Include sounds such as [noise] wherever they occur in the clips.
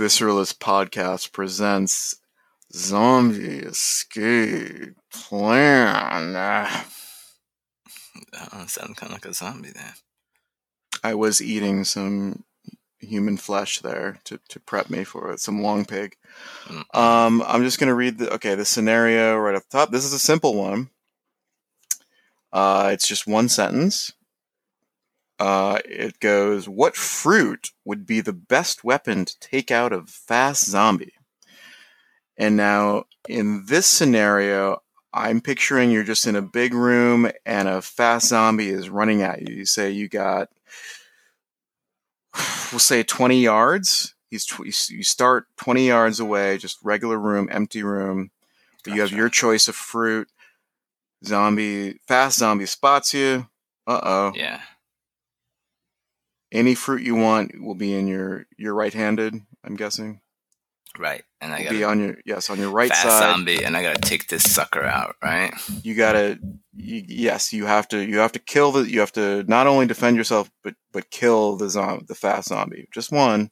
Visceralist Podcast presents Zombie Escape Plan. That sounds kind of like a zombie there. I was eating some human flesh there to, to prep me for it, some long pig. Mm. Um, I'm just gonna read the okay the scenario right up top. This is a simple one. Uh, it's just one sentence. Uh, it goes, "What fruit would be the best weapon to take out a fast zombie?" And now, in this scenario, I'm picturing you're just in a big room and a fast zombie is running at you. You say you got, we'll say 20 yards. He's tw- you start 20 yards away, just regular room, empty room. But you have your choice of fruit. Zombie, fast zombie spots you. Uh oh. Yeah. Any fruit you want will be in your you're right-handed. I'm guessing. Right. And I got be on your yes on your right fast side. zombie, and I gotta take this sucker out. Right. you gotta you, yes you have to you have to kill the you have to not only defend yourself but but kill the zombie the fast zombie just one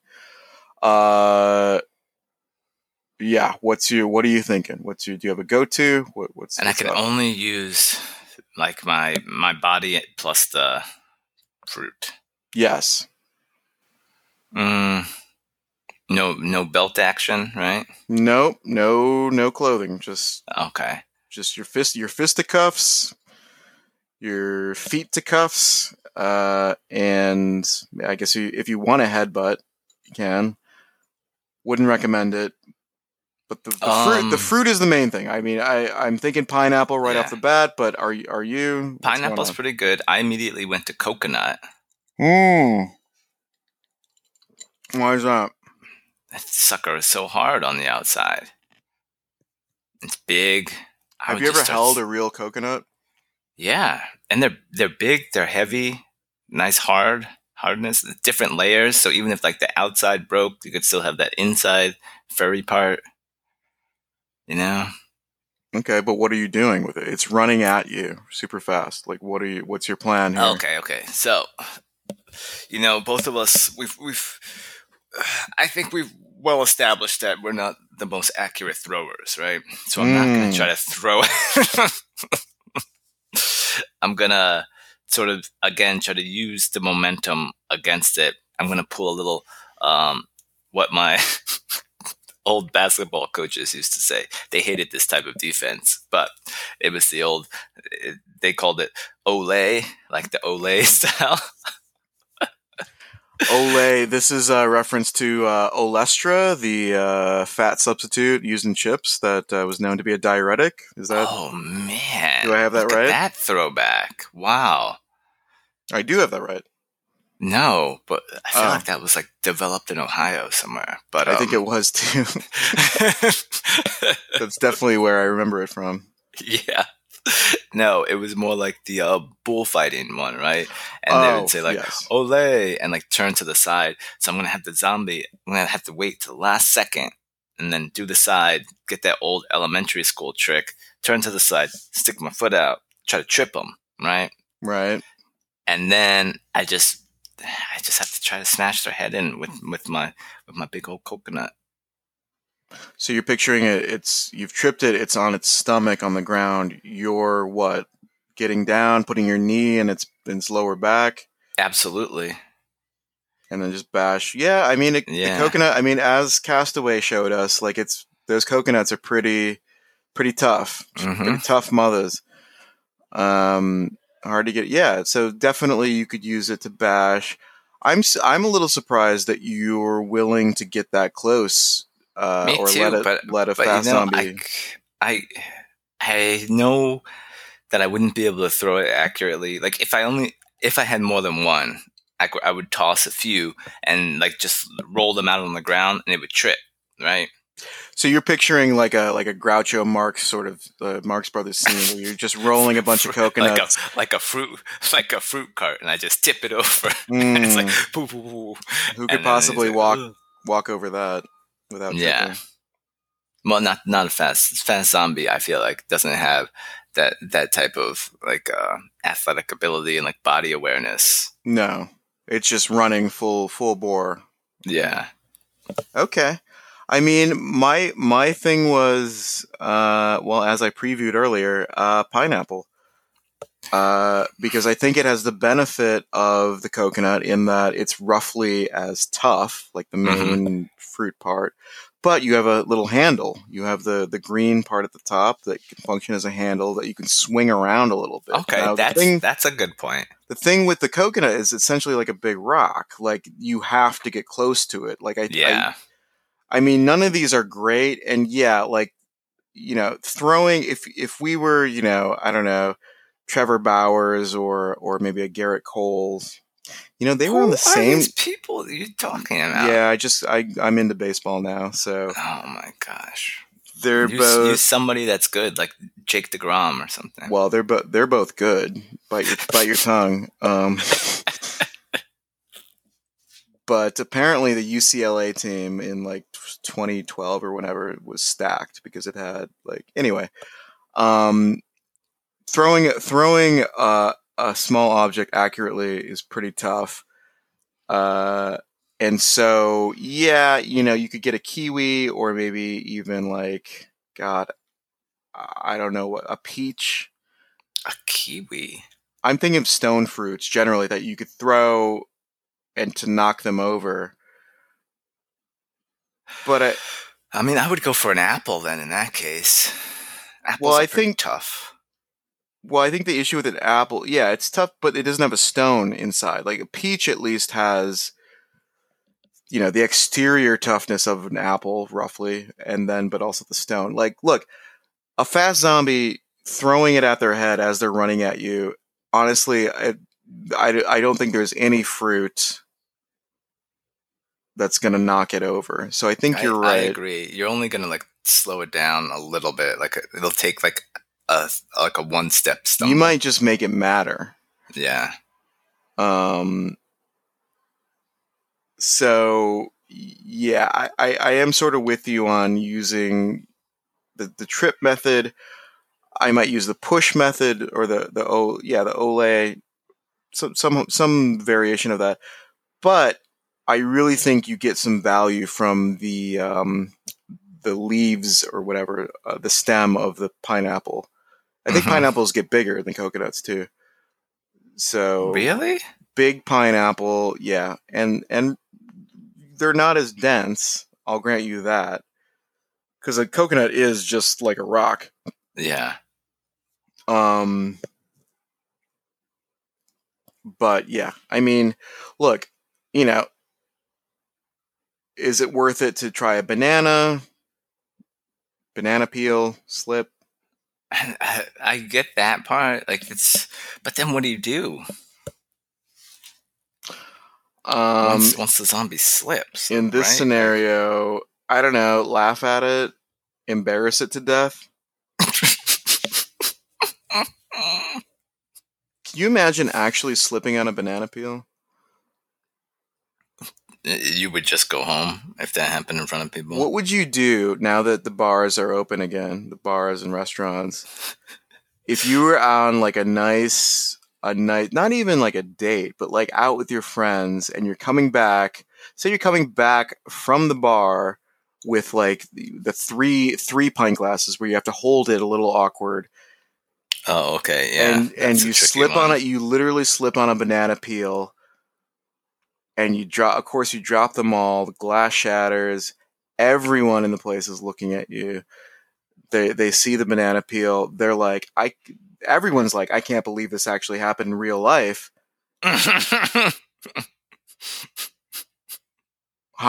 uh yeah what's your what are you thinking what's your do you have a go-to what, what's And I can up? only use like my my body plus the fruit. Yes Mm, no no belt action. Right. nope no no clothing just Okay. just your fist your fisticuffs your feet to cuffs uh and i guess you, if you want a headbutt you can wouldn't recommend it but the, the fruit the Um, fruit is the main thing i mean i i'm thinking pineapple right off the bat but are you are you Pineapple's pretty good. I immediately went to coconut. Mm. why is that That sucker is so hard on the outside. It's big. I have you ever held a real coconut Yeah, and they're they're big, they're heavy, nice hard hardness, different layers. So even if like the outside broke, you could still have that inside furry part. You know, okay but what are you doing with it it's running at you super fast like what are you what's your plan here okay, okay. So, you know, both of us, we've we've, I think we've well established that we're not the most accurate throwers, right? So I'm not gonna Mm. try to throw. [laughs] I'm gonna sort of again try to use the momentum against it. I'm gonna pull a little um, what my [laughs] old basketball coaches used to say. They hated this type of defense, but it was the old. It, they called it Olay, like the Olay [laughs] style. Olay, this is a reference to uh, Olestra, the uh, fat substitute used in chips that uh, was known to be a diuretic. Is that? oh man! Do I have that Look right? that throwback! Wow. I do have that right. No, but I feel Oh. like that was like developed in Ohio somewhere. But I think it um, was too. [laughs] That's definitely where I remember it from. [laughs] yeah. No, it was more like the uh, bullfighting one, right? And they Oh, would say like yes. "Olay" and like turn to the side. So I'm gonna have the zombie. I'm gonna have to wait to the last second and then do the side. Get that old elementary school trick. Turn to the side, stick my foot out, try to trip him, right? Right. And then I just, I just have to try to smash their head in with with my with my big old coconut. So you're picturing it. It's you've tripped it. It's on its stomach on the ground. You're what? Getting down, putting your knee in its in its lower back. Absolutely. and then just bash. Yeah, I mean, it, Yeah. the coconut. I mean, as Castaway showed us, like it's those coconuts are pretty, pretty tough, Mhm. pretty tough mothers. Um, hard to get. Yeah, so definitely you could use it to bash. I'm I'm a little surprised that you're willing to get that close, uh, Me or too, let it but- let a But fast you know, zombie. I, I, I know that I wouldn't be able to throw it accurately. Like if I only, if I had more than one, I, I would toss a few and like just roll them out on the ground and it would trip, right? So you're picturing like a like a Groucho Marx sort of uh, Marx Brothers scene where you're just rolling a bunch of [laughs] coconuts. like a like a fruit [laughs] like a fruit cart, and I just tip it over. and [laughs] it's like Mm, poo, poo, poo. who could possibly like, walk walk over that without Yeah. tripping? Well, not not a fast fast zombie. I feel like doesn't have that that type of like uh, athletic ability and like body awareness. No, it's just running full full bore. Yeah, Okay. I mean, my my thing was, uh, well, as I previewed earlier, uh, pineapple, uh, because I think it has the benefit of the coconut in that it's roughly as tough, like the main fruit part, but you have a little handle. You have the the green part at the top that can function as a handle that you can swing around a little bit. Okay, Now, that's thing- that's a good point. the thing with the coconut is essentially like a big rock. Like you have to get close to it. Like I, I Yeah. I mean, none of these are great, and yeah, like you know, throwing if if we were, you know, I don't know, Trevor Bauers or or maybe a Gerrit Coles, you know, they were on the are same. these people you're talking about? Yeah, I just I I'm into baseball now, so Oh my gosh. they're Use, both use somebody that's good, like Jake deGrom or something. well, they're both they're both good. Bite your bite your tongue. Um, [laughs] but apparently the UCLA team in like 2012 or whenever was stacked because it had like anyway. Um, throwing throwing uh, a small object accurately is pretty tough. Uh, and so yeah, you know, you could get a kiwi or maybe even like God, I don't know what a peach. a kiwi. I'm thinking of stone fruits generally that you could throw and to knock them over. But I, I mean, I would go for an apple then. In that case, apples Well, are I think- tough. Well, I think the issue with an apple, yeah, it's tough, but it doesn't have a stone inside. Like a peach, at least has, you know, the exterior toughness of an apple, roughly, and then, but also the stone. Like, look, a fast zombie throwing it at their head as they're running at you. Honestly, I, I, I don't think there's any fruit that's going to knock it over. So I think I, you're right. I agree. You're only gonna like slow it down a little bit. Like it'll take like a like a one step stumble. You might just make it matter. Yeah. Um, so yeah, I, I, I am sort of with you on using the, the trip method. I might use the push method or the, the O yeah, the Ole, some, some, some variation of that. But I really think you get some value from the, um, the leaves or whatever, uh, the stem of the pineapple. I think Mhm. pineapples get bigger than coconuts too. So Really? big pineapple, yeah, and and they're not as dense. I'll grant you that, because a coconut is just like a rock. Yeah. Um, but yeah, I mean, look, you know, is it worth it to try a banana? Banana peel, slip. I, I get that part. Like it's, but then what do you do Um, once once the zombie slips? in this right? scenario, I don't know, laugh at it, embarrass it to death. [laughs] Can you imagine actually slipping on a banana peel? You would just go home if that happened in front of people. What would you do now that the bars are open again, the bars and restaurants? [laughs] If you were on like a nice, a night, not even like a date, but like out with your friends, and you're coming back. Say you're coming back from the bar with like the, the three three pint glasses where you have to hold it a little awkward, Oh, okay, yeah. and and that's a you slip on it. You literally slip on a banana peel, and you drop. Of course, you drop them all. The glass shatters. Everyone in the place is looking at you. They they see the banana peel. They're like, I. Everyone's like, I can't believe this actually happened in real life. [laughs] How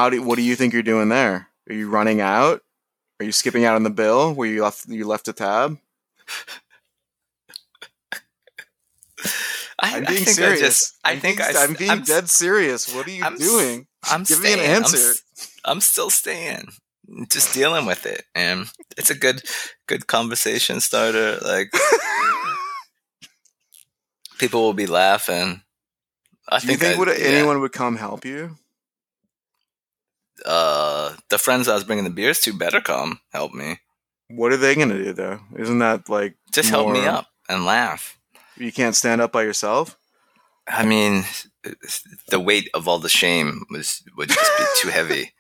do? What do you think you're doing there? Are you running out? Are you skipping out on the bill where you left you left a tab? I, I'm I being think serious. I just, I I'm think being, I, I'm being I'm, dead serious. What are you I'm doing? I'm Give me an staying. I'm answer. I'm, still staying. Just dealing with it, and it's a good, good conversation starter. Like [laughs] people will be laughing. I Do you think, think I- would yeah. anyone would come help you? uh, the friends I was bringing the beers to better come help me. What are they going to do though? Isn't that like Just help me up and laugh. You can't stand up by yourself. I mean, the weight of all the shame was would just be too heavy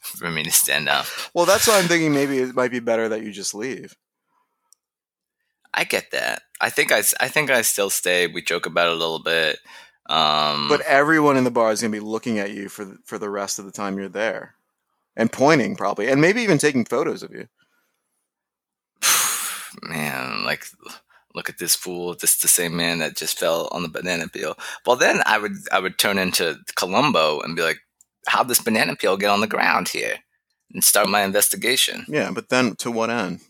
for me to stand up. Well, that's why I'm thinking maybe it might be better that you just leave. I get that. I think I, I think I still stay. We joke about it a little bit. Um, But everyone in the bar is going to be looking at you for the, for the rest of the time you're there, and pointing probably, and maybe even taking photos of you. [sighs] man, like look at this fool. This the same man that just fell on the banana peel. Well, then I would I would turn into Columbo and be like, how'd this banana peel get on the ground here? And start my investigation. Yeah, but then to what end?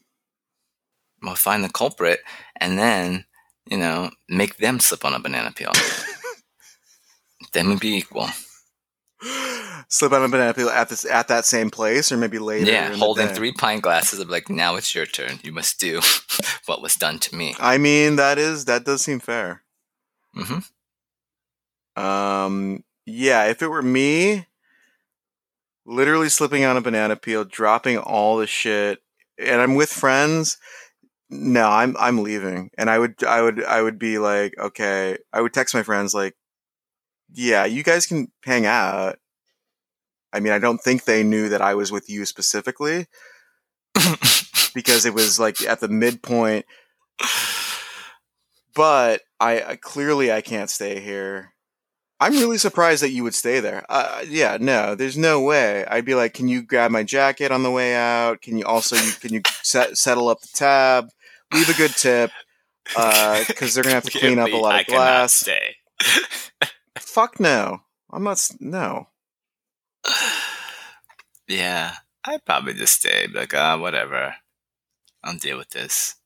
I'll find the culprit and then, you know, make them slip on a banana peel. [laughs] then we'd be equal. [laughs] Slip on a banana peel at this at that same place, or maybe later. yeah, holding three pint glasses. I'd like, now it's your turn. You must do [laughs] what was done to me. I mean, that is that does seem fair. hmm Um, yeah, if it were me, literally slipping on a banana peel, dropping all the shit, and I'm with friends. No, I'm I'm leaving, and I would I would I would be like, okay, I would text my friends like, yeah, you guys can hang out. I mean, I don't think they knew that I was with you specifically because it was like at the midpoint. But I I- clearly I can't stay here. I'm really surprised that you would stay there. Uh, yeah, no, there's no way. I'd be like, can you grab my jacket on the way out? Can you also you, can you set, settle up the tab? Leave a good tip because they're gonna have to [laughs] clean up a lot of cannot glass. Stay. [laughs] Fuck no, I'm not. No, [sighs] Yeah, I'd probably just stay. Be like, ah, whatever. I'll deal with this.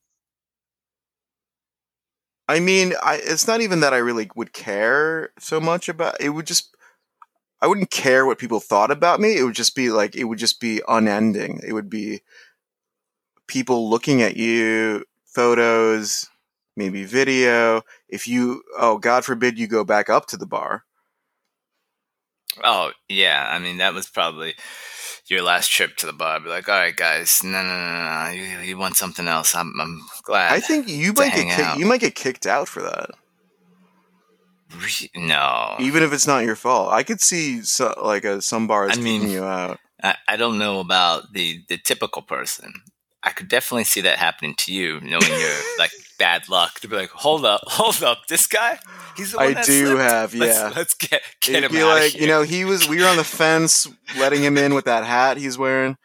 I mean, I, it's not even that I really would care so much about. It would just, I wouldn't care what people thought about me. It would just be like, it would just be unending. It would be people looking at you, photos, maybe video. If you, oh, God forbid you go back up to the bar. Oh yeah, I mean that was probably your last trip to the bar. Be like, all right, guys, no, no, no, no, you, you want something else? I'm, I'm glad. I think you might get kick, you might get kicked out for that, Re- no, even if it's not your fault. I could see so, like a, some bars I mean- kicking you out. I, I don't know about the the typical person. I could definitely see that happening to you, knowing your [laughs] like bad luck. To be like, hold up, hold up, this guy, he's the one I that do slipped. have, Let's- yeah. Let's, get get It'd him be out like of here. you know he was we were on the fence letting him in with that hat he's wearing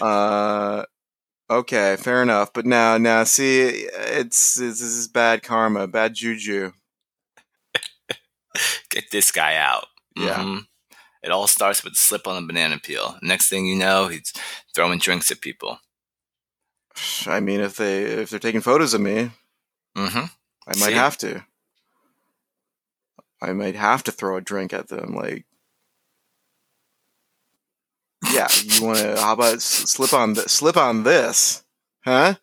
uh okay fair enough but now now see it's this is bad karma bad juju [laughs] get this guy out. Yeah. Mhm. It all starts with a slip on a banana peel. Next thing you know, he's throwing drinks at people. I mean if they if they're taking photos of me hmm i might See? have to i might have to throw a drink at them like yeah you want to how about slip on th- slip on this huh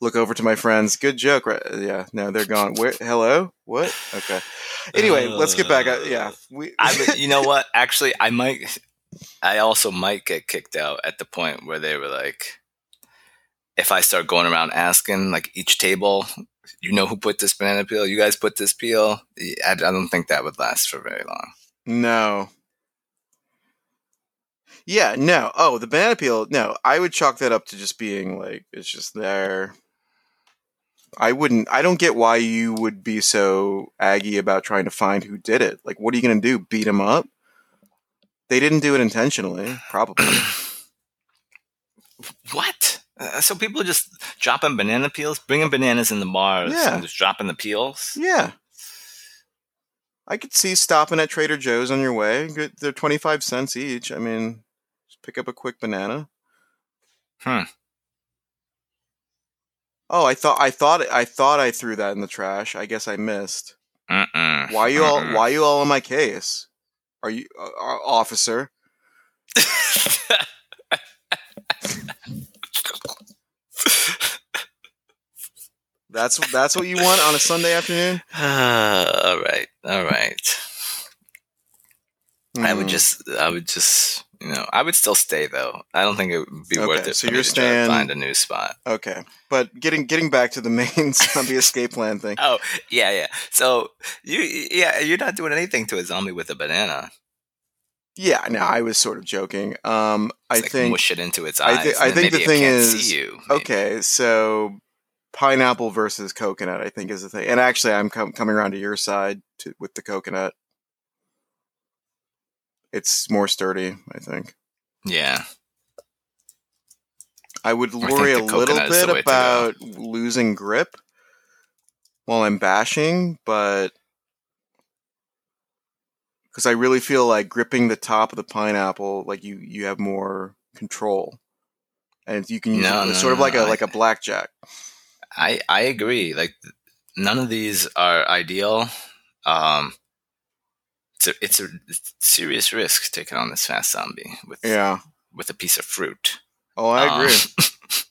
look over to my friends good joke right yeah no they're gone where hello what okay anyway let's get back uh, yeah we I, you know what? Actually, I might. I also might get kicked out at the point where they were like, if I start going around asking like each table, you know who put this banana peel? You guys put this peel? I, I don't think that would last for very long. No. Yeah, no. Oh, the banana peel. No, I would chalk that up to just being like it's just there. I wouldn't. I don't get why you would be so aggy about trying to find who did it. Like, what are you going to do? Beat him up? They didn't do it intentionally, probably. [clears throat] Uh, so people just dropping banana peels, bringing bananas in the bars, Yeah. and just dropping the peels. yeah. I could see stopping at Trader Joe's on your way. They're twenty five cents each. I mean, just pick up a quick banana. Hmm. Oh, I thought I thought I thought I threw that in the trash. I guess I missed. Why you all why you all on my case? Are you uh, uh, officer? [laughs] That's that's what you want on a Sunday afternoon? [sighs] all right, all right. I would Hmm. just, I would just, you know, I would still stay though. I don't think it would be Okay, worth it. so you're to try to staying- find a new spot. okay, but getting getting back to the main [laughs] zombie escape plan thing. Oh yeah, yeah. So you, yeah, you're not doing anything to a zombie with a banana. Yeah, no, I was sort of joking. Um, I like think mush it into its I eyes. I and then think the thing is- see you. maybe. okay. So pineapple versus coconut, I think is the thing. And actually, I'm com- coming around to your side to, with the coconut. It's more sturdy, I think. Yeah. I would worry a little coconut is the bit way to go. about losing grip while I'm bashing, but because I really feel like gripping the top of the pineapple, like you you have more control, and you can use No, it no, sort of no, like a I- like a blackjack. I I agree. Like none of these are ideal. Um, it's a, it's a serious risk taking on this fast zombie with Yeah. with a piece of fruit. Oh, I Um, agree. [laughs]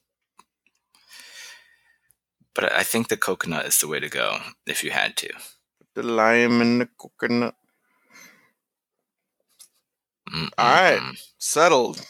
but I think the coconut is the way to go if you had to. the lime and the coconut. Mm, All right. Settled.